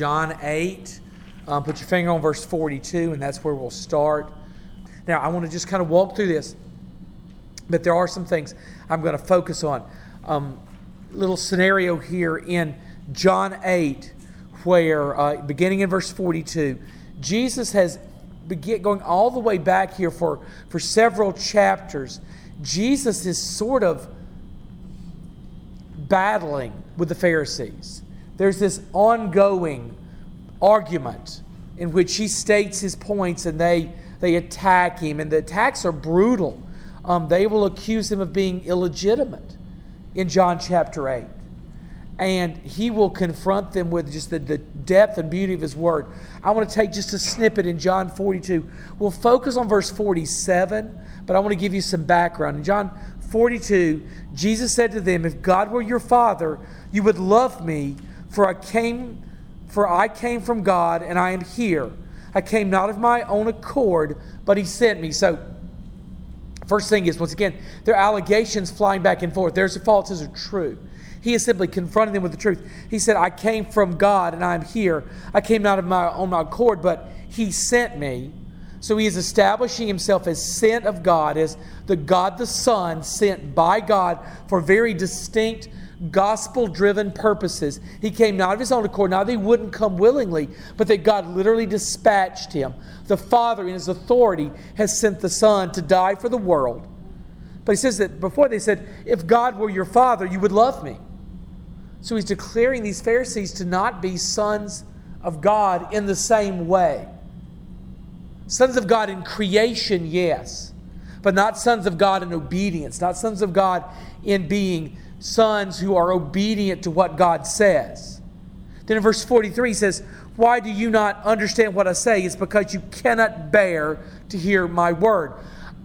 John 8. Um, put your finger on verse 42, and that's where we'll start. Now, I want to just kind of walk through this, but there are some things I'm going to focus on. Um, little scenario here in John 8, where uh, beginning in verse 42, Jesus has begin, going all the way back here for, for several chapters. Jesus is sort of battling with the Pharisees. There's this ongoing argument in which he states his points and they, they attack him, and the attacks are brutal. Um, they will accuse him of being illegitimate in John chapter 8. And he will confront them with just the, the depth and beauty of his word. I want to take just a snippet in John 42. We'll focus on verse 47, but I want to give you some background. In John 42, Jesus said to them, If God were your father, you would love me, for I came for I came from God and I am here. I came not of my own accord, but he sent me. So first thing is once again, there are allegations flying back and forth. There's the falses are true. He is simply confronting them with the truth. He said, I came from God and I am here. I came not of my own accord, but he sent me. So he is establishing himself as sent of God, as the God the Son sent by God for very distinct gospel driven purposes. He came not of his own accord, that he wouldn't come willingly, but that God literally dispatched him. The Father, in his authority, has sent the Son to die for the world. But he says that before they said, If God were your Father, you would love me. So he's declaring these Pharisees to not be sons of God in the same way. Sons of God in creation, yes, but not sons of God in obedience, not sons of God in being sons who are obedient to what God says. Then in verse 43 he says, Why do you not understand what I say? It's because you cannot bear to hear my word.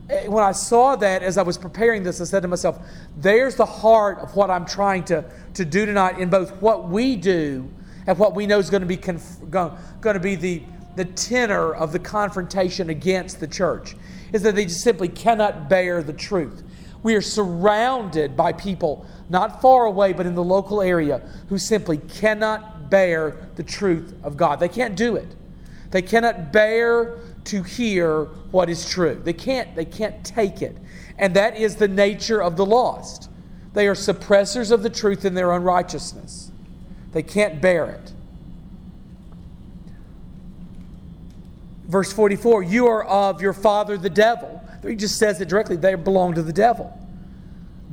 Eh, when I saw that as I was preparing this, I said to myself, There's the heart of what I'm trying to, to do tonight in both what we do and what we know is going to be, conf- going, to be the the tenor of the confrontation against the church is that they just simply cannot bear the truth. We are surrounded by people not far away, but in the local area, who simply cannot bear the truth of God. They can't do it. They cannot bear to hear what is true. They can't, they can't take it. And that is the nature of the lost. They are suppressors of the truth in their unrighteousness. They can't bear it. Verse 44 You are of your father, the devil. He just says it directly. They belong to the devil.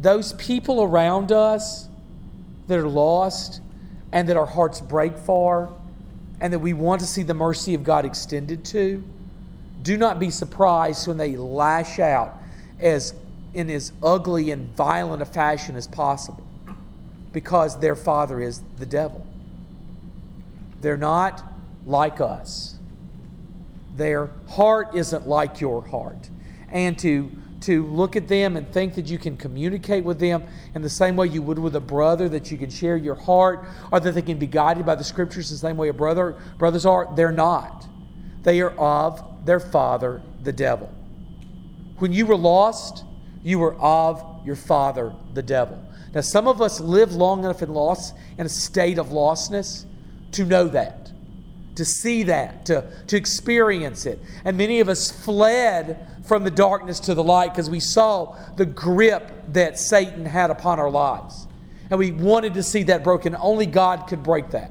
Those people around us that are lost and that our hearts break for and that we want to see the mercy of God extended to, do not be surprised when they lash out as in as ugly and violent a fashion as possible because their father is the devil. They're not like us their heart isn't like your heart. And to to look at them and think that you can communicate with them in the same way you would with a brother, that you can share your heart, or that they can be guided by the scriptures the same way a brother brothers are, they're not. They are of their father, the devil. When you were lost, you were of your father, the devil. Now, some of us live long enough in loss, in a state of lostness, to know that to see that, to, to experience it. And many of us fled from the darkness to the light because we saw the grip that Satan had upon our lives. And we wanted to see that broken. Only God could break that.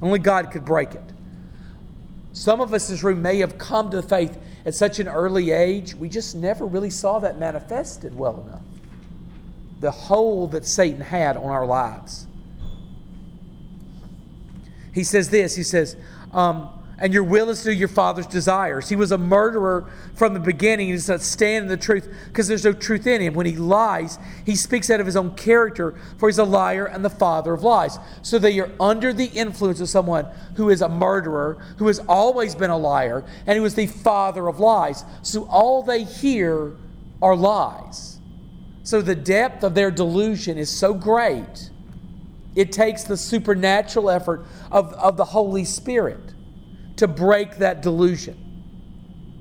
Only God could break it. Some of us in this room may have come to faith at such an early age, we just never really saw that manifested well enough. The hold that Satan had on our lives. He says this He says, um, and your will is to do your father's desires. He was a murderer from the beginning. He does not stand in the truth because there's no truth in him. When he lies, he speaks out of his own character, for he's a liar and the father of lies. So that you're under the influence of someone who is a murderer, who has always been a liar, and who is the father of lies. So all they hear are lies. So the depth of their delusion is so great it takes the supernatural effort of, of the Holy Spirit to break that delusion.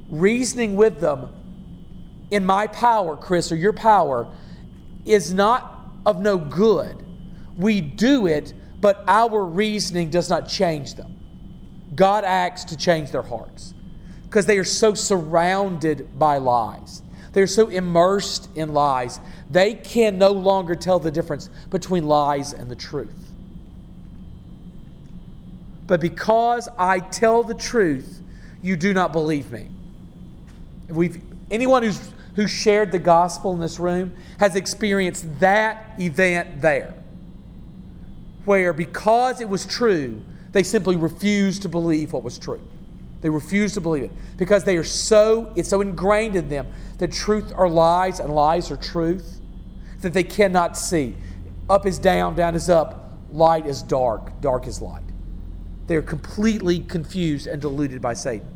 Reasoning with them in my power, Chris, or your power, is not of no good. We do it, but our reasoning does not change them. God acts to change their hearts because they are so surrounded by lies. They're so immersed in lies, they can no longer tell the difference between lies and the truth. But because I tell the truth, you do not believe me. We've, anyone who's, who shared the gospel in this room has experienced that event there, where because it was true, they simply refused to believe what was true. They refuse to believe it because they are so, it's so ingrained in them that truth are lies and lies are truth that they cannot see. Up is down, down is up, light is dark, dark is light. They are completely confused and deluded by Satan.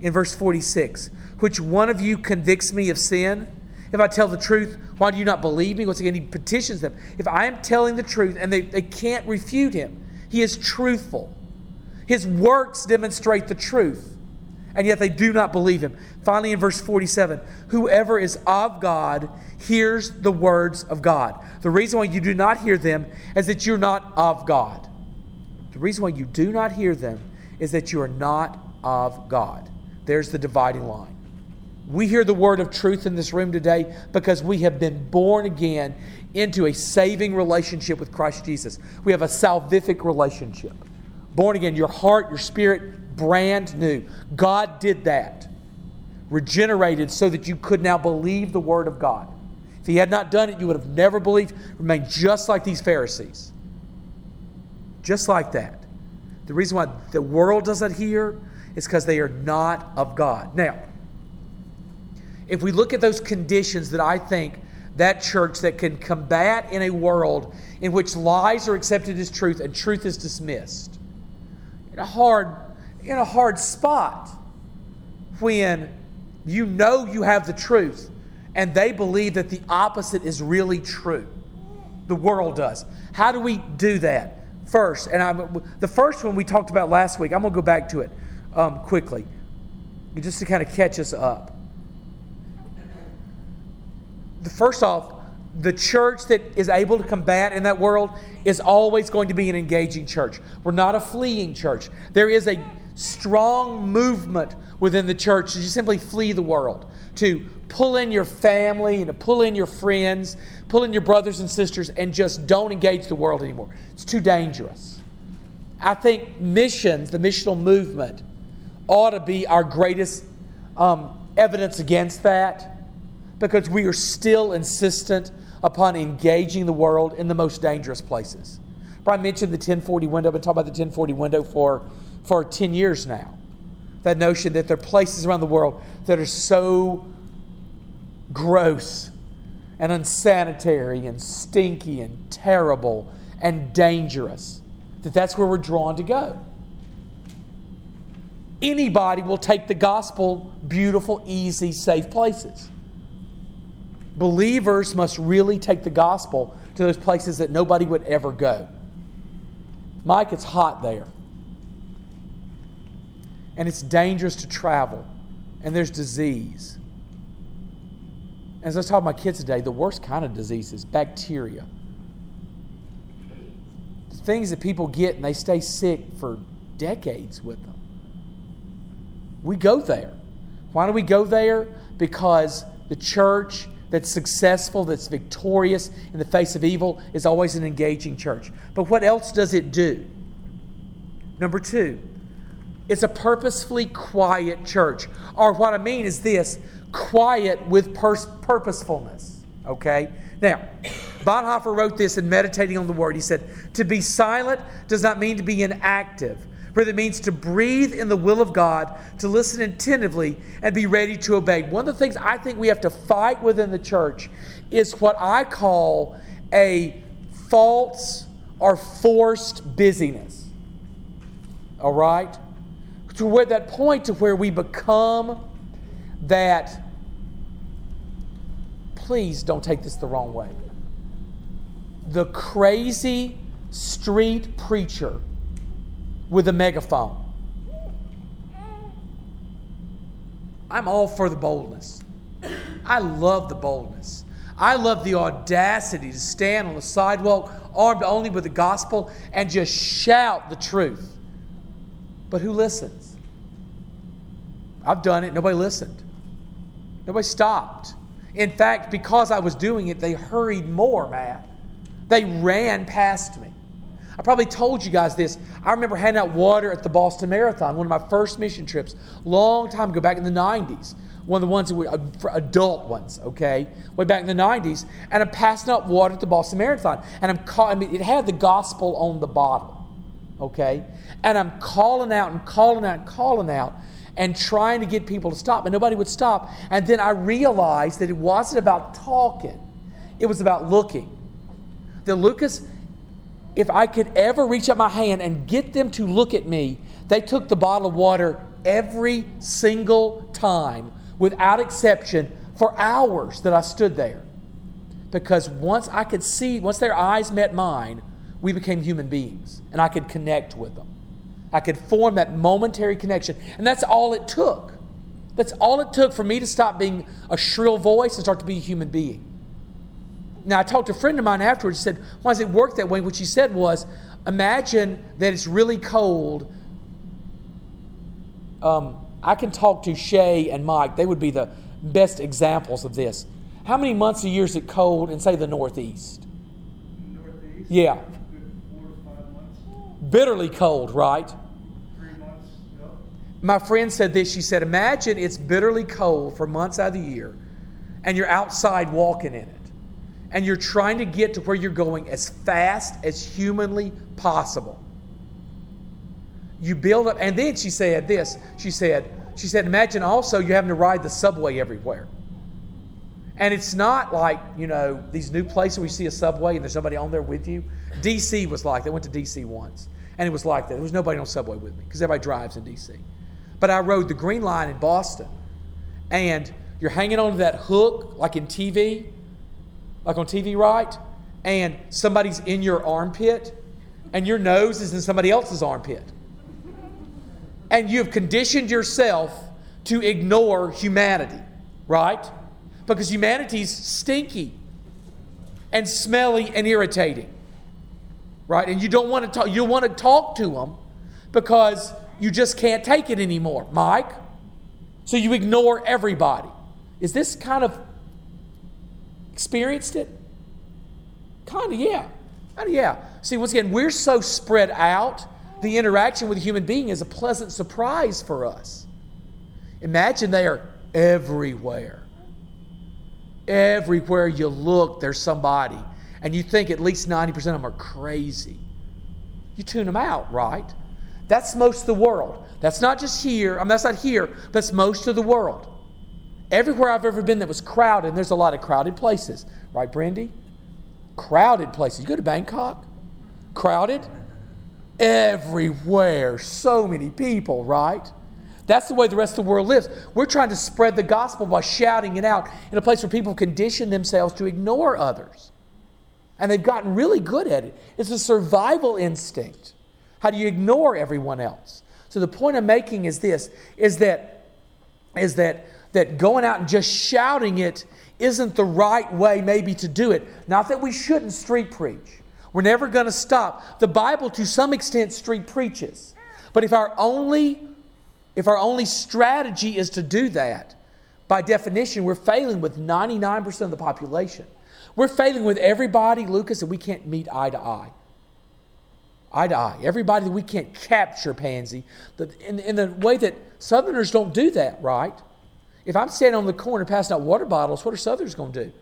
In verse 46, which one of you convicts me of sin? If I tell the truth, why do you not believe me? Once again, he petitions them. If I am telling the truth and they, they can't refute him, he is truthful. His works demonstrate the truth, and yet they do not believe him. Finally, in verse 47, whoever is of God hears the words of God. The reason why you do not hear them is that you're not of God. The reason why you do not hear them is that you are not of God. There's the dividing line. We hear the word of truth in this room today because we have been born again into a saving relationship with Christ Jesus. We have a salvific relationship. Born again, your heart, your spirit, brand new. God did that. Regenerated so that you could now believe the word of God. If he had not done it, you would have never believed, remained just like these Pharisees. Just like that. The reason why the world doesn't hear is because they are not of God. Now, if we look at those conditions that I think that church that can combat in a world in which lies are accepted as truth and truth is dismissed, in a hard, in a hard spot when you know you have the truth and they believe that the opposite is really true. The world does. How do we do that? First, and I'm, the first one we talked about last week, I'm going to go back to it um, quickly, just to kind of catch us up. The first off, the church that is able to combat in that world is always going to be an engaging church. We're not a fleeing church. There is a strong movement within the church to simply flee the world, to pull in your family and to pull in your friends, pull in your brothers and sisters, and just don't engage the world anymore. It's too dangerous. I think missions, the missional movement, ought to be our greatest um, evidence against that because we are still insistent upon engaging the world in the most dangerous places. I mentioned the 1040 window. I've been talking about the 1040 window for, for 10 years now. That notion that there are places around the world that are so gross and unsanitary and stinky and terrible and dangerous that that's where we're drawn to go. Anybody will take the gospel beautiful, easy, safe places. Believers must really take the gospel to those places that nobody would ever go. Mike, it's hot there. And it's dangerous to travel. And there's disease. As I was talking to my kids today, the worst kind of disease is bacteria. The things that people get and they stay sick for decades with them. We go there. Why do we go there? Because the church that's successful, that's victorious in the face of evil, is always an engaging church. But what else does it do? Number two, it's a purposefully quiet church. Or what I mean is this quiet with pers- purposefulness. Okay? Now, Bonhoeffer wrote this in Meditating on the Word. He said, To be silent does not mean to be inactive but it means to breathe in the will of God, to listen attentively, and be ready to obey. One of the things I think we have to fight within the church is what I call a false or forced busyness. All right? To where that point to where we become that, please don't take this the wrong way. The crazy street preacher with a megaphone. I'm all for the boldness. I love the boldness. I love the audacity to stand on the sidewalk, armed only with the gospel, and just shout the truth. But who listens? I've done it, nobody listened. Nobody stopped. In fact, because I was doing it, they hurried more, Matt. They ran past me. I probably told you guys this. I remember handing out water at the Boston Marathon, one of my first mission trips, long time ago, back in the 90s. One of the ones that were adult ones, okay, way back in the 90s. And I'm passing out water at the Boston Marathon. And I'm calling, I mean, it had the gospel on the bottle, okay? And I'm calling out and calling out and calling out and trying to get people to stop, and nobody would stop. And then I realized that it wasn't about talking, it was about looking. That Lucas, if I could ever reach out my hand and get them to look at me, they took the bottle of water every single time, without exception, for hours that I stood there. Because once I could see, once their eyes met mine, we became human beings, and I could connect with them. I could form that momentary connection. And that's all it took. That's all it took for me to stop being a shrill voice and start to be a human being. Now, I talked to a friend of mine afterwards. He said, Why does it work that way? What she said was, Imagine that it's really cold. Um, I can talk to Shay and Mike. They would be the best examples of this. How many months a year is it cold in, say, the Northeast? Northeast? Yeah. Four to five months. Bitterly cold, right? My friend said this. She said, Imagine it's bitterly cold for months out of the year, and you're outside walking in it, and you're trying to get to where you're going as fast as humanly possible. You build up, and then she said this. She said, she said, imagine also you're having to ride the subway everywhere. And it's not like, you know, these new places where you see a subway and there's somebody on there with you. DC was like, they went to DC once. And it was like that. There was nobody on subway with me because everybody drives in DC. But I rode the Green Line in Boston, and you're hanging onto that hook, like in TV, like on TV, right? And somebody's in your armpit, and your nose is in somebody else's armpit. And you've conditioned yourself to ignore humanity, right? Because humanity's stinky and smelly and irritating, right? And you don't want to talk. You want to talk to them because you just can't take it anymore, Mike. So you ignore everybody. Is this kind of experienced it? Kind of, yeah. Kind of, yeah. See, once again, we're so spread out, the interaction with a human being is a pleasant surprise for us. Imagine they are everywhere. Everywhere you look, there's somebody. And you think at least 90% of them are crazy. You tune them out, right? That's most of the world. That's not just here. I mean, that's not here, that's most of the world. Everywhere I've ever been that was crowded, and there's a lot of crowded places, right, Brandy? Crowded places. You go to Bangkok? Crowded? Everywhere. So many people, right? That's the way the rest of the world lives. We're trying to spread the gospel by shouting it out in a place where people condition themselves to ignore others. And they've gotten really good at it. It's a survival instinct. How do you ignore everyone else? So the point I'm making is this is that is that that going out and just shouting it isn't the right way maybe to do it. Not that we shouldn't street preach. We're never going to stop. The Bible to some extent street preaches. But if our only if our only strategy is to do that, by definition we're failing with 99% of the population. We're failing with everybody, Lucas, and we can't meet eye to eye eye to eye. Everybody that we can't capture, Pansy, in, in the way that Southerners don't do that, right? If I'm standing on the corner passing out water bottles, what are Southerners going to do?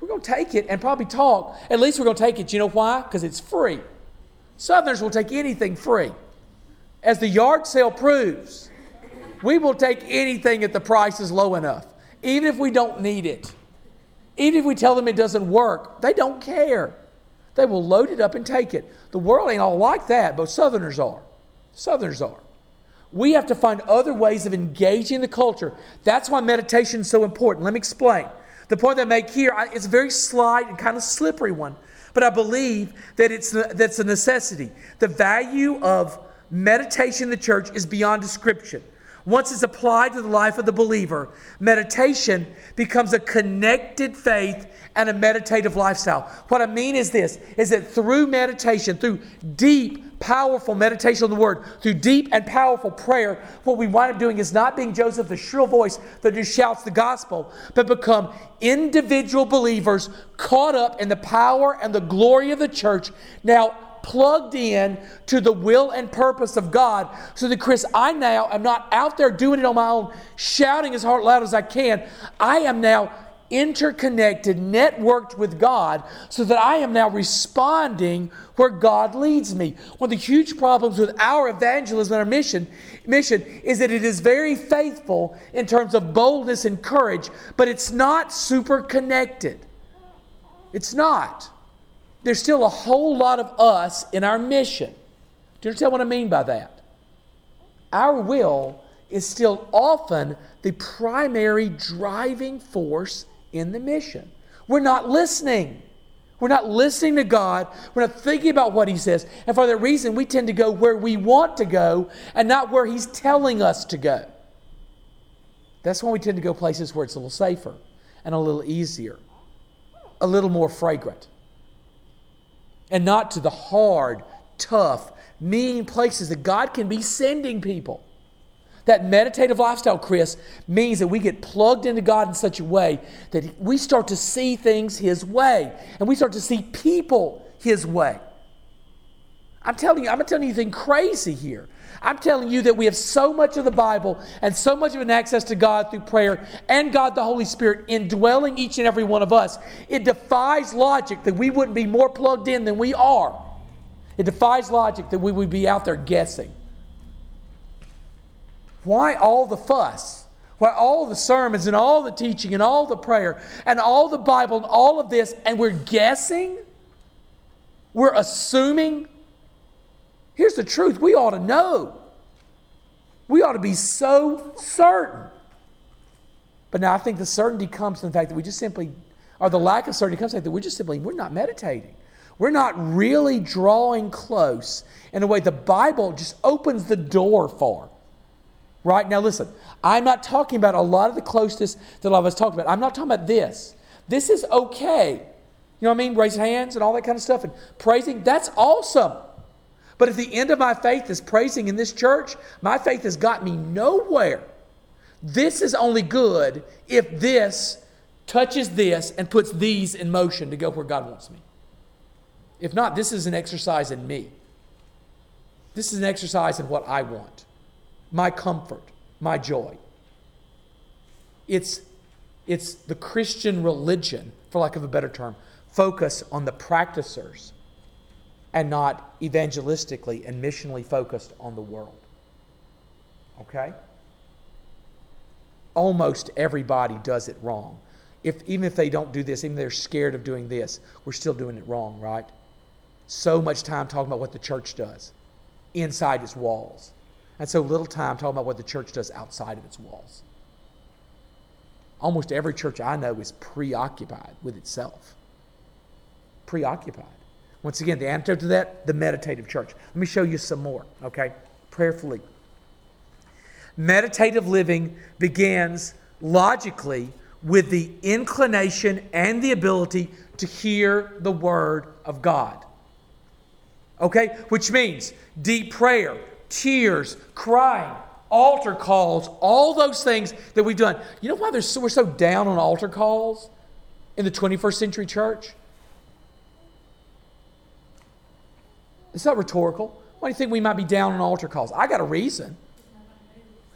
We're going to take it and probably talk. At least we're going to take it. You know why? Because it's free. Southerners will take anything free. As the yard sale proves, we will take anything if the price is low enough, even if we don't need it. Even if we tell them it doesn't work, they don't care. They will load it up and take it. The world ain't all like that, but Southerners are. Southerners are. We have to find other ways of engaging the culture. That's why meditation is so important. Let me explain. The point I make here is a very slight and kind of slippery one, but I believe that it's that's a necessity. The value of meditation in the church is beyond description. Once it's applied to the life of the believer, meditation becomes a connected faith and a meditative lifestyle. What I mean is this is that through meditation, through deep, powerful meditation on the word, through deep and powerful prayer, what we wind up doing is not being Joseph, the shrill voice that just shouts the gospel, but become individual believers caught up in the power and the glory of the church. Now, plugged in to the will and purpose of God. So that, Chris, I now am not out there doing it on my own, shouting as hard loud as I can. I am now interconnected, networked with God, so that I am now responding where God leads me. One of the huge problems with our evangelism and our mission, mission is that it is very faithful in terms of boldness and courage, but it's not super connected. It's not there's still a whole lot of us in our mission. Do you understand what I mean by that? Our will is still often the primary driving force in the mission. We're not listening. We're not listening to God. We're not thinking about what He says. And for that reason, we tend to go where we want to go and not where He's telling us to go. That's when we tend to go places where it's a little safer and a little easier, a little more fragrant and not to the hard, tough, mean places that God can be sending people. That meditative lifestyle, Chris, means that we get plugged into God in such a way that we start to see things His way and we start to see people His way. I'm telling you, I'm not telling you anything crazy here. I'm telling you that we have so much of the Bible and so much of an access to God through prayer and God the Holy Spirit indwelling each and every one of us. It defies logic that we wouldn't be more plugged in than we are. It defies logic that we would be out there guessing. Why all the fuss? Why all the sermons and all the teaching and all the prayer and all the Bible and all of this, and we're guessing? We're assuming Here's the truth we ought to know. We ought to be so certain. But now I think the certainty comes from the fact that we just simply, or the lack of certainty comes from the fact that we're just simply, we're not meditating. We're not really drawing close in a way the Bible just opens the door for. Right? Now listen, I'm not talking about a lot of the closeness that I was talking about. I'm not talking about this. This is okay. You know what I mean? Raise hands and all that kind of stuff and praising. That's awesome. But if the end of my faith is praising in this church, my faith has got me nowhere. This is only good if this touches this and puts these in motion to go where God wants me. If not, this is an exercise in me. This is an exercise in what I want, my comfort, my joy. It's, it's the Christian religion, for lack of a better term, focus on the practicers and not evangelistically and missionally focused on the world. Okay? Almost everybody does it wrong. If, even if they don't do this, even if they're scared of doing this, we're still doing it wrong, right? So much time talking about what the church does inside its walls, and so little time talking about what the church does outside of its walls. Almost every church I know is preoccupied with itself. Preoccupied. Once again, the antidote to that, the meditative church. Let me show you some more, okay? Prayerfully. Meditative living begins logically with the inclination and the ability to hear the word of God. Okay? Which means deep prayer, tears, crying, altar calls, all those things that we've done. You know why so, we're so down on altar calls in the 21st century church? It's not rhetorical. Why do you think we might be down on altar calls? I got a reason.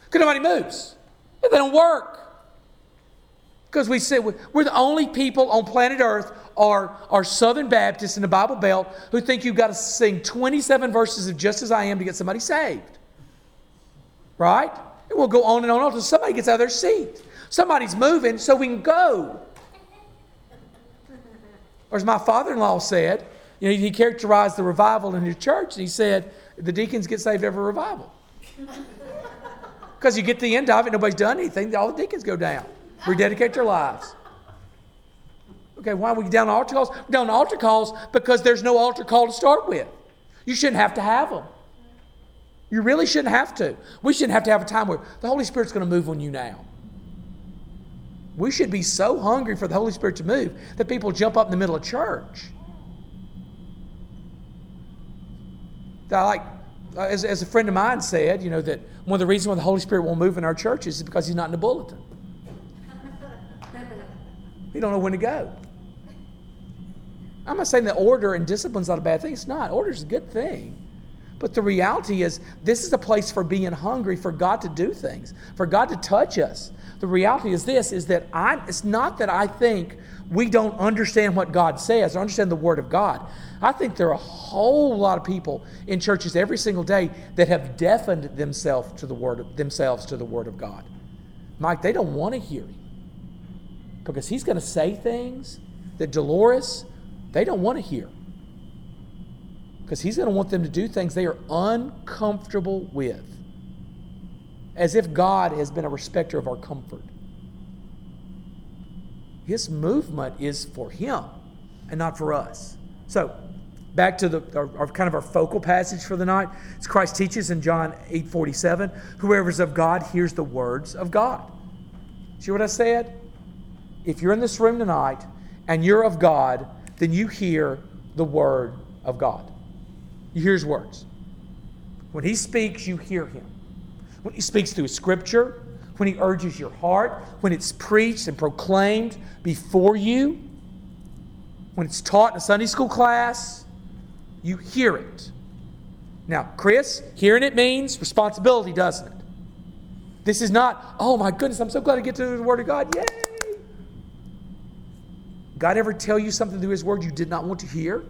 Because nobody moves. They don't work. Because we said we're the only people on planet Earth are, are Southern Baptists in the Bible Belt who think you've got to sing 27 verses of Just As I Am to get somebody saved. Right? It will go on and on until somebody gets out of their seat. Somebody's moving so we can go. Or as my father in law said, you know, he characterized the revival in his church. And he said, the deacons get saved every revival. Because you get to the end of it, nobody's done anything, all the deacons go down, rededicate their lives. Okay, why are we down altar calls? We're down altar calls because there's no altar call to start with. You shouldn't have to have them. You really shouldn't have to. We shouldn't have to have a time where the Holy Spirit's going to move on you now. We should be so hungry for the Holy Spirit to move that people jump up in the middle of church. That like, uh, as, as a friend of mine said, you know, that one of the reasons why the Holy Spirit won't move in our churches is because he's not in the bulletin. He don't know when to go. I'm not saying that order and discipline's not a bad thing. It's not. Order's a good thing. But the reality is, this is a place for being hungry for God to do things, for God to touch us. The reality is this: is that I'm. It's not that I think we don't understand what God says or understand the Word of God. I think there are a whole lot of people in churches every single day that have deafened themselves to the Word of, themselves to the Word of God. Mike, they don't want to hear Him because He's going to say things that Dolores they don't want to hear because he's going to want them to do things they are uncomfortable with, as if God has been a respecter of our comfort. His movement is for him and not for us. So, back to the our, our, kind of our focal passage for the night. It's Christ teaches in John 8 47, whoever is of God hears the words of God. See what I said? If you're in this room tonight and you're of God, then you hear the word of God. You hear his words. When he speaks, you hear him. When he speaks through scripture, when he urges your heart, when it's preached and proclaimed before you, when it's taught in a Sunday school class, you hear it. Now, Chris, hearing it means responsibility, doesn't it? This is not, oh my goodness, I'm so glad to get to the Word of God. Yay! God ever tell you something through His Word you did not want to hear?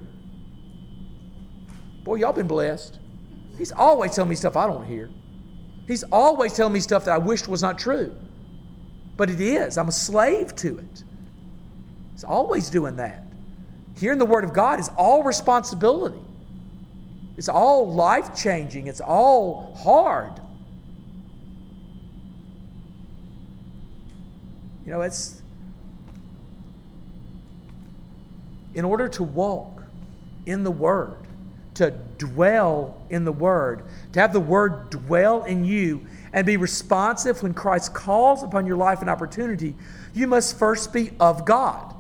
Boy, y'all been blessed. He's always telling me stuff I don't hear. He's always telling me stuff that I wished was not true. But it is. I'm a slave to it. He's always doing that. Hearing the Word of God is all responsibility. It's all life changing. It's all hard. You know, it's in order to walk in the Word, to dwell in the Word, to have the Word dwell in you and be responsive when Christ calls upon your life and opportunity, you must first be of God.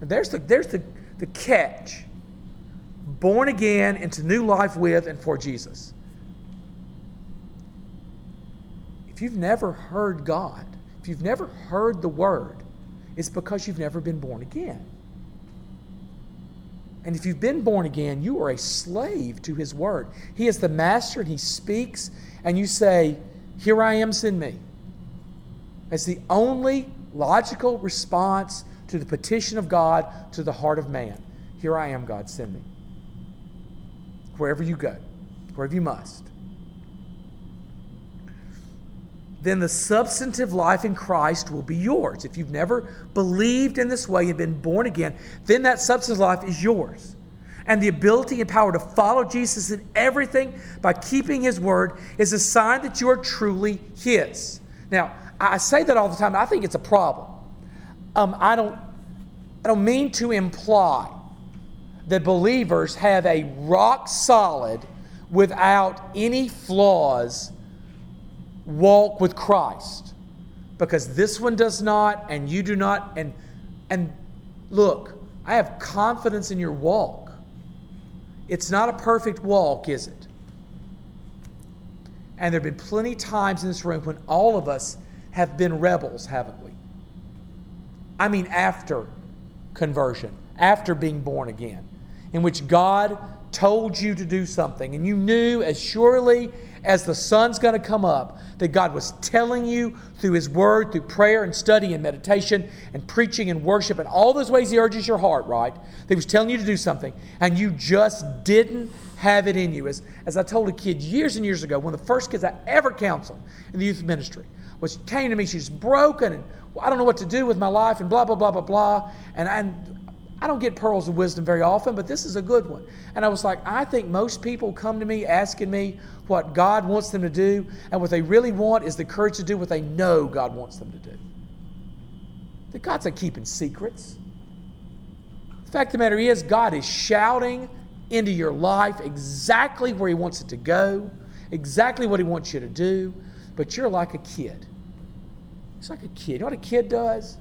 And there's the, there's the, the catch. Born again into new life with and for Jesus. If you've never heard God, if you've never heard the Word, it's because you've never been born again. And if you've been born again, you are a slave to His Word. He is the master and He speaks, and you say, Here I am, send me. It's the only logical response to the petition of God to the heart of man. Here I am, God, send me. Wherever you go, wherever you must. Then the substantive life in Christ will be yours. If you've never believed in this way and been born again, then that substantive life is yours. And the ability and power to follow Jesus in everything by keeping his word is a sign that you are truly his. Now, I say that all the time. I think it's a problem. Um, I, don't, I don't mean to imply that believers have a rock solid, without any flaws walk with Christ. Because this one does not and you do not and and look I have confidence in your walk. It's not a perfect walk is it? And there have been plenty of times in this room when all of us have been rebels haven't we? I mean after conversion after being born again in which God told you to do something and you knew as surely as the sun's going to come up that God was telling you through His Word, through prayer and study and meditation and preaching and worship and all those ways He urges your heart, right? That He was telling you to do something and you just didn't have it in you. As, as I told a kid years and years ago, one of the first kids I ever counseled in the youth ministry was came to me, she's broken and well, I don't know what to do with my life and blah, blah, blah, blah, blah. And, and I don't get pearls of wisdom very often, but this is a good one. And I was like, I think most people come to me asking me what God wants them to do, and what they really want is the courage to do what they know God wants them to do. That God's not keeping secrets. The fact of the matter is, God is shouting into your life exactly where He wants it to go, exactly what He wants you to do, but you're like a kid. It's like a kid. You know what a kid does?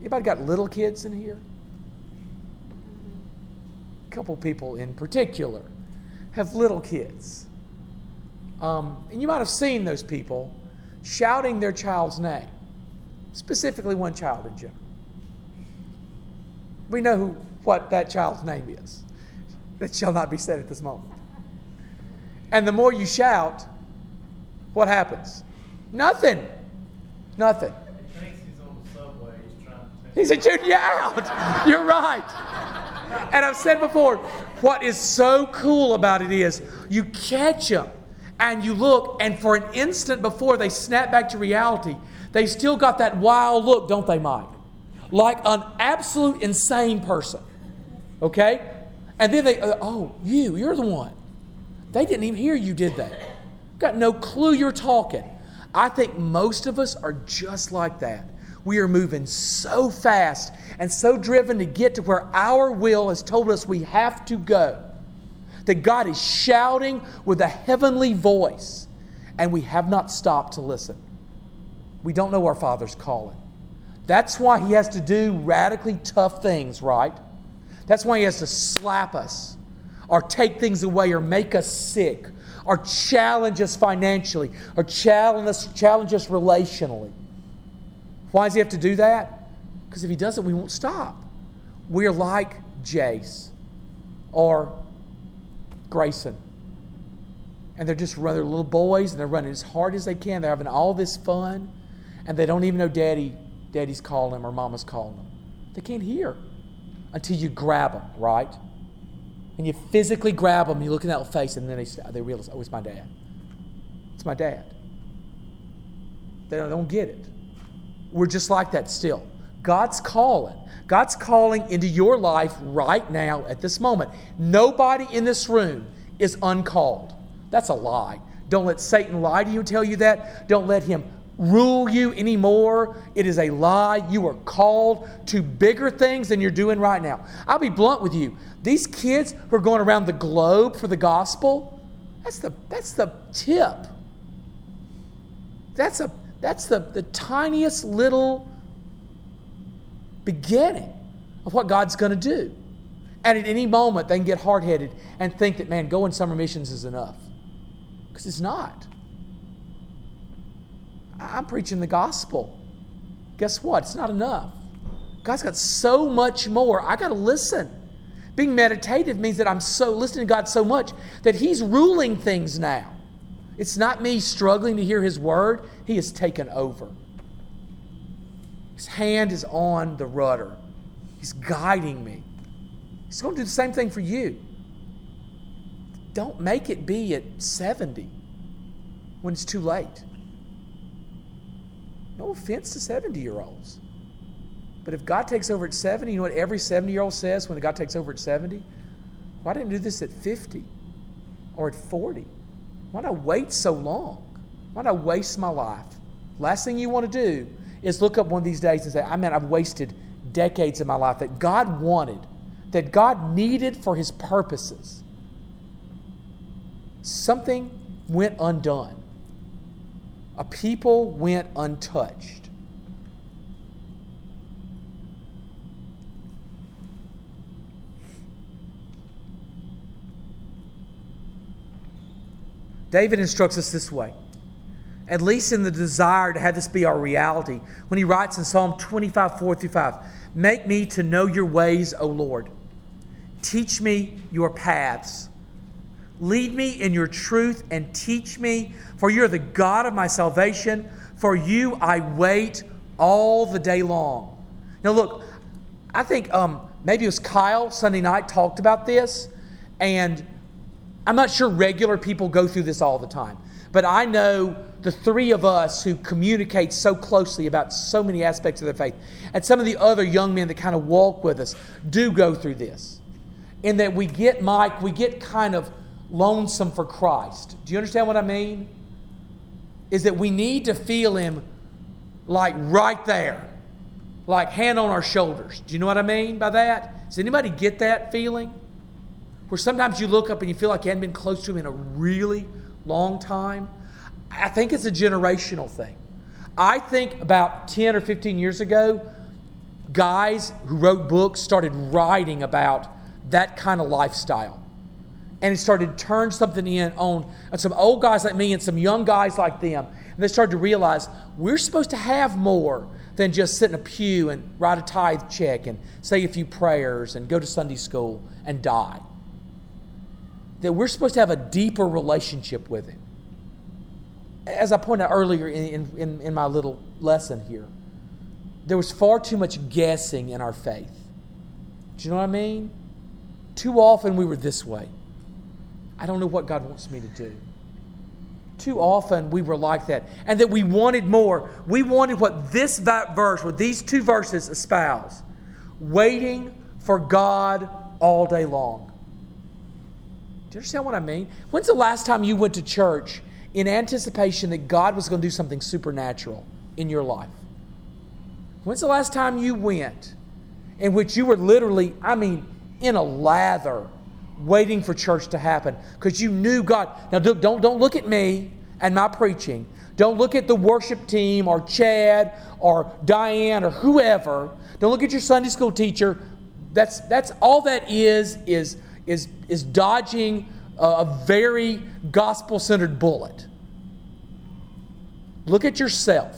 Anybody got little kids in here? A couple people in particular have little kids. Um, and you might have seen those people shouting their child's name, specifically one child in general. We know who, what that child's name is. That shall not be said at this moment. And the more you shout, what happens? Nothing. Nothing. To. He's a junior out. You're right. And I've said before, what is so cool about it is you catch them and you look, and for an instant before they snap back to reality, they still got that wild look, don't they, Mike? Like an absolute insane person. Okay? And then they, uh, oh, you, you're the one. They didn't even hear you, did they? Got no clue you're talking. I think most of us are just like that. We are moving so fast and so driven to get to where our will has told us we have to go that God is shouting with a heavenly voice, and we have not stopped to listen. We don't know our Father's calling. That's why He has to do radically tough things, right? That's why He has to slap us, or take things away, or make us sick, or challenge us financially, or challenge us, challenge us relationally. Why does He have to do that? Because if He doesn't, we won't stop. We're like Jace or Grayson. And they're just running, they're little boys, and they're running as hard as they can. They're having all this fun, and they don't even know daddy, daddy's calling them or mama's calling them. They can't hear until you grab them, right? And you physically grab them, you look in that face, and then they, they realize, oh, it's my dad. It's my dad. They don't, they don't get it. We're just like that still. God's calling. God's calling into your life right now at this moment. Nobody in this room is uncalled. That's a lie. Don't let Satan lie to you and tell you that. Don't let him rule you anymore. It is a lie. You are called to bigger things than you're doing right now. I'll be blunt with you. These kids who are going around the globe for the gospel, that's the that's the tip. That's a that's the, the tiniest little beginning of what God's going to do. And at any moment, they can get hard headed and think that, man, going summer missions is enough. Because it's not. I'm preaching the gospel. Guess what? It's not enough. God's got so much more. I got to listen. Being meditative means that I'm so listening to God so much that He's ruling things now. It's not me struggling to hear His word, He has taken over. His hand is on the rudder, He's guiding me. He's going to do the same thing for you. Don't make it be at 70 when it's too late. No offense to 70 year olds. But if God takes over at 70, you know what every 70 year old says when God takes over at 70? Why didn't do this at 50 or at 40? Why not wait so long? Why not waste my life? Last thing you want to do is look up one of these days and say, ah, I mean, I've wasted decades of my life that God wanted, that God needed for his purposes. Something went undone. A people went untouched. David instructs us this way, at least in the desire to have this be our reality, when he writes in Psalm 25, 4 through 5, Make me to know your ways, O Lord. Teach me your paths. Lead me in your truth and teach me, for you're the God of my salvation. For you I wait all the day long. Now, look, I think um, maybe it was Kyle Sunday night talked about this, and I'm not sure regular people go through this all the time, but I know the three of us who communicate so closely about so many aspects of their faith, and some of the other young men that kind of walk with us do go through this. In that we get, Mike, we get kind of lonesome for Christ. Do you understand what I mean? Is that we need to feel Him like right there, like hand on our shoulders. Do you know what I mean by that? Does anybody get that feeling? Where sometimes you look up and you feel like you hadn't been close to Him in a really long time. I think it's a generational thing. I think about 10 or 15 years ago, guys who wrote books started writing about that kind of lifestyle. And it started to turn something in on, on some old guys like me and some young guys like them. And they started to realize we're supposed to have more than just sit in a pew and write a tithe check and say a few prayers and go to Sunday school and die. That we're supposed to have a deeper relationship with Him. As I pointed out earlier in, in, in my little lesson here, there was far too much guessing in our faith. Do you know what I mean? Too often we were this way. I don't know what God wants me to do. Too often we were like that. And that we wanted more. We wanted what this verse, what these two verses espouse waiting for God all day long. Do you understand what I mean? When's the last time you went to church in anticipation that God was going to do something supernatural in your life? When's the last time you went in which you were literally, I mean, in a lather waiting for church to happen because you knew God. Now, don't, don't look at me and my preaching. Don't look at the worship team or Chad or Diane or whoever. Don't look at your Sunday school teacher. That's, that's all that is, is, is, is dodging a, very gospel centered bullet. Look at yourself.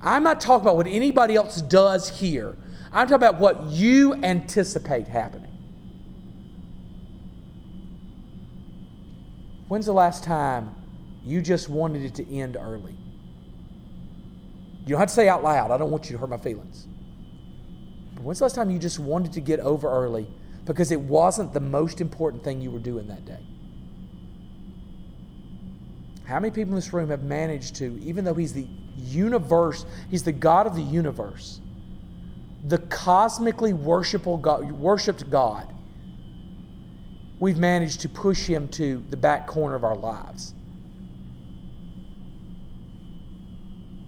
I'm not talking about what anybody else does here. I'm talking about what you anticipate happening. When's the last time you just wanted it to end early? You don't have to say out loud. I don't want you to hurt my feelings. When's the last time you just wanted to get over early because it wasn't the most important thing you were doing that day? How many people in this room have managed to, even though He's the universe, He's the God of the universe, the cosmically God, worshiped God, we've managed to push him to the back corner of our lives.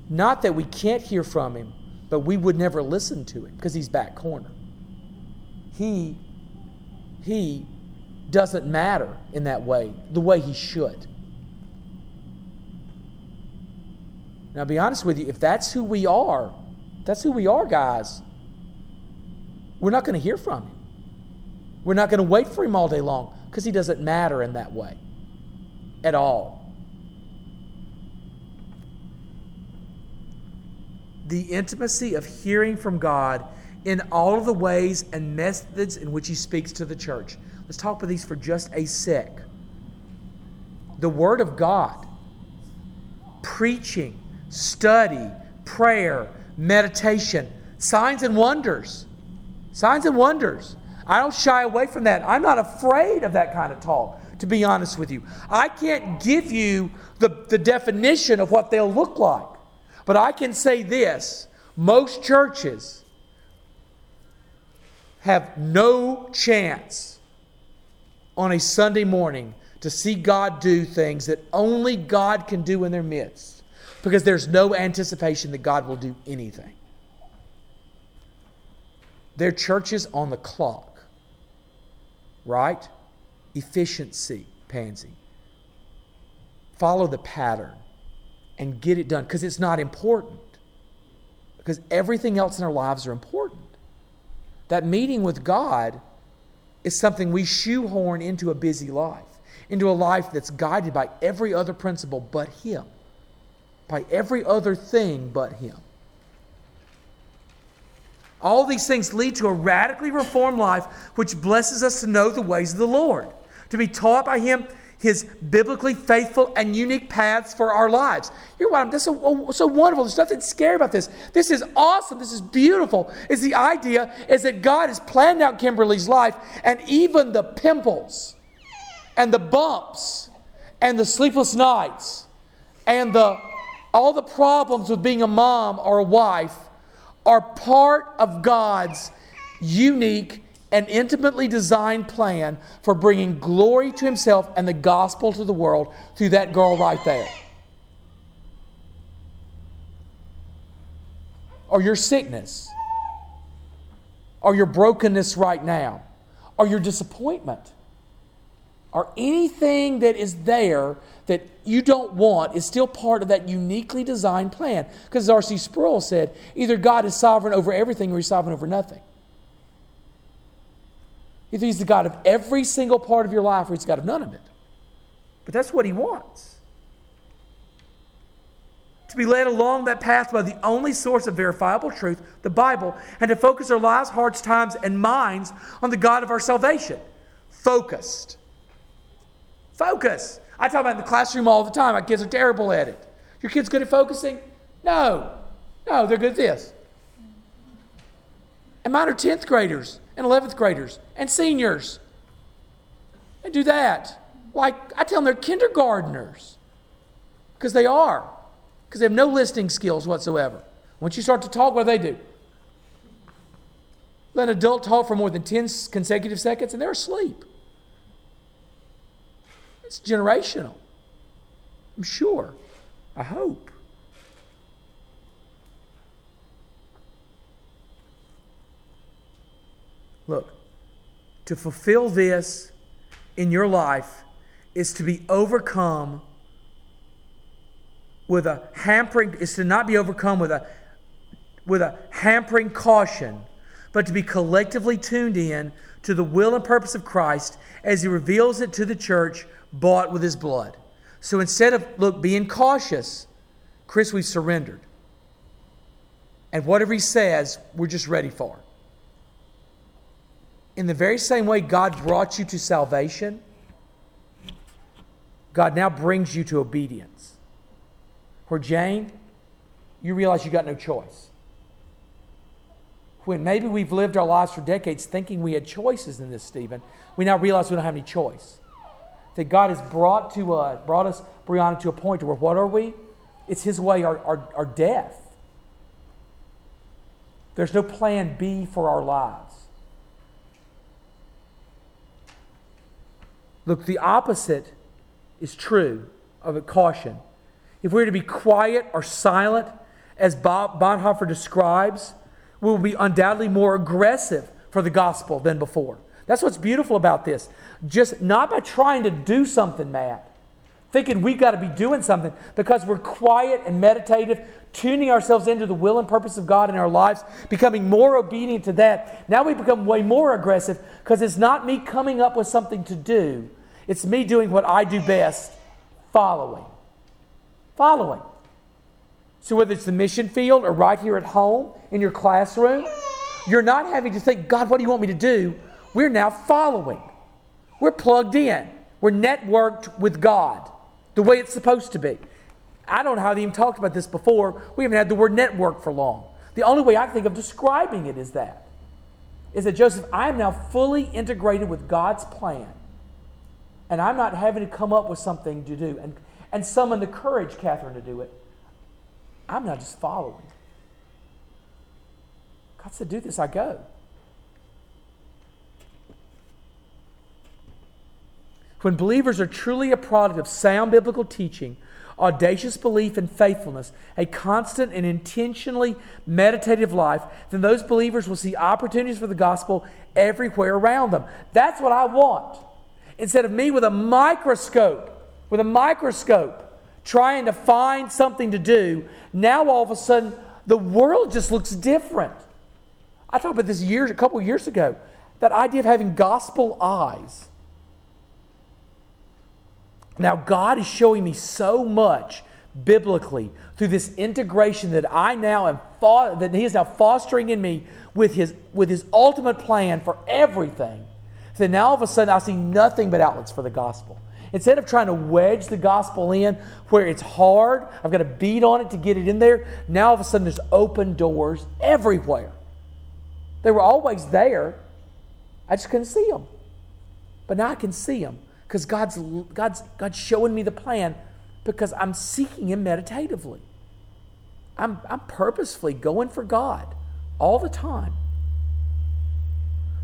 Not that we can't hear from him, but we would never listen to him because he's back corner. He, he doesn't matter in that way, the way he should. Now, be honest with you, if that's who we are, that's who we are, guys, we're not going to hear from him. We're not going to wait for him all day long because he doesn't matter in that way at all. The intimacy of hearing from God in all of the ways and methods in which he speaks to the church. Let's talk about these for just a sec. The Word of God, preaching, study, prayer, meditation, signs and wonders. Signs and wonders. I don't shy away from that. I'm not afraid of that kind of talk, to be honest with you. I can't give you the, the definition of what they'll look like, but I can say this most churches have no chance on a Sunday morning to see God do things that only God can do in their midst because there's no anticipation that God will do anything. Their church is on the clock right? Efficiency, pansy. Follow the pattern and get it done because it's not important. Because everything else in our lives are important. That meeting with God is something we shoehorn into a busy life, into a life that's guided by every other principle but Him, by every other thing but Him. All these things lead to a radically reformed life, which blesses us to know the ways of the Lord, to be taught by Him His biblically faithful and unique paths for our lives. You're right. This is so, so wonderful. There's nothing scary about this. This is awesome. This is beautiful. Is the idea is that God has planned out Kimberly's life, and even the pimples, and the bumps, and the sleepless nights, and the all the problems with being a mom or a wife are part of God's unique and intimately designed plan for bringing glory to Himself and the gospel to the world through that girl right there. Or your sickness, or your brokenness right now, or your disappointment or anything that is there that you don't want is still part of that uniquely designed plan. Because as R.C. Sproul said, either God is sovereign over everything or he's sovereign over nothing. Either he's the God of every single part of your life or he's God of none of it. But that's what he wants. To be led along that path by the only source of verifiable truth, the Bible, and to focus our lives, hearts, times, and minds on the God of our salvation. Focused. Focus. I talk about in the classroom all the time. My kids are terrible at it. Your kids good at focusing? No. No, they're good at this. And mine are 10th graders and 11th graders and seniors. And do that. Like, I tell them they're kindergarteners because they are, because they have no listening skills whatsoever. Once you start to talk, what do they do? Let an adult talk for more than 10 consecutive seconds and they're asleep. It's generational. I'm sure. I hope. Look, to fulfill this in your life is to be overcome with a hampering is to not be overcome with a with a hampering caution but to be collectively tuned in to the will and purpose of Christ as he reveals it to the church bought with his blood. So instead of look being cautious chris we've surrendered. And whatever he says we're just ready for in the very same way God brought you to salvation, God now brings you to obedience. Where Jane, you realize you got no choice. When maybe we've lived our lives for decades thinking we had choices in this, Stephen, we now realize we don't have any choice. That God has brought to us, brought us, Brianna, to a point where what are we? It's His way, our, our, our death. There's no plan B for our lives. Look, the opposite is true of a caution. If we're to be quiet or silent, as Bonhoeffer describes, we will be undoubtedly more aggressive for the gospel than before. That's what's beautiful about this. Just not by trying to do something, Matt, thinking we've got to be doing something, because we're quiet and meditative, tuning ourselves into the will and purpose of God in our lives, becoming more obedient to that. Now we become way more aggressive because it's not me coming up with something to do, it's me doing what I do best following. Following. So, whether it's the mission field or right here at home in your classroom, you're not having to think, God, what do you want me to do? We're now following. We're plugged in. We're networked with God the way it's supposed to be. I don't know how they even talked about this before. We haven't had the word network for long. The only way I think of describing it is that is that Joseph, I am now fully integrated with God's plan and I'm not having to come up with something to do and, and summon the courage, Catherine, to do it. I'm not just following. God said, Do this, I go. When believers are truly a product of sound biblical teaching, audacious belief and faithfulness, a constant and intentionally meditative life, then those believers will see opportunities for the gospel everywhere around them. That's what I want. Instead of me with a microscope, with a microscope, trying to find something to do, now all of a sudden the world just looks different. I talked about this years, a couple years ago, that idea of having gospel eyes. Now, God is showing me so much biblically through this integration that I now am fo- that He is now fostering in me with His with His ultimate plan for everything. So now all of a sudden I see nothing but outlets for the gospel. Instead of trying to wedge the gospel in where it's hard, I've got to beat on it to get it in there, now all of a sudden there's open doors everywhere. They were always there. I just couldn't see them. But now I can see them because God's, God's, God's showing me the plan because I'm seeking Him meditatively. I'm, I'm purposefully going for God all the time.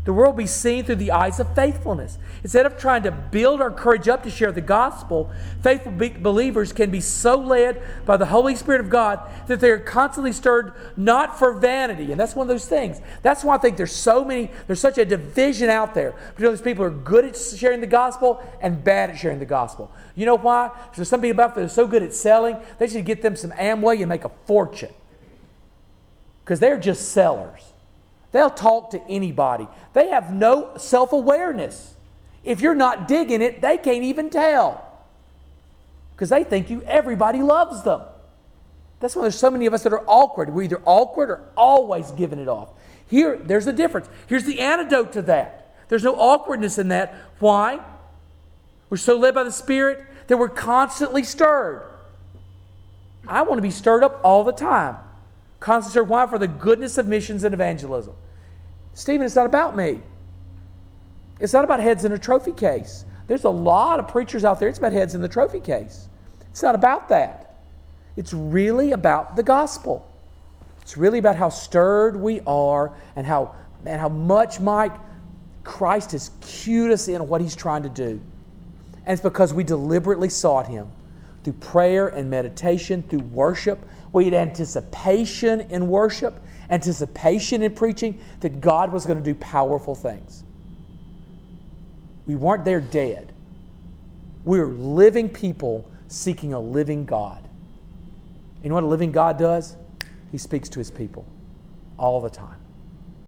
The world will be seen through the eyes of faithfulness. Instead of trying to build our courage up to share the gospel, faithful believers can be so led by the Holy Spirit of God that they are constantly stirred not for vanity. And that's one of those things. That's why I think there's so many, there's such a division out there between those people who are good at sharing the gospel and bad at sharing the gospel. You know why? There's some people out there that are so good at selling, they should get them some Amway and make a fortune. Because they're just sellers. They'll talk to anybody. They have no self awareness. If you're not digging it, they can't even tell because they think you everybody loves them. That's why there's so many of us that are awkward. We're either awkward or always giving it off. Here, there's a difference. Here's the antidote to that. There's no awkwardness in that. Why? We're so led by the Spirit that we're constantly stirred. I want to be stirred up all the time. Concentrate why? For the goodness of missions and evangelism. Stephen, it's not about me. It's not about heads in a trophy case. There's a lot of preachers out there, it's about heads in the trophy case. It's not about that. It's really about the gospel. It's really about how stirred we are and how, and how much Mike Christ has cued us in what he's trying to do. And it's because we deliberately sought him through prayer and meditation, through worship, we had anticipation in worship, anticipation in preaching that God was going to do powerful things. We weren't there dead. We were living people seeking a living God. You know what a living God does? He speaks to his people all the time.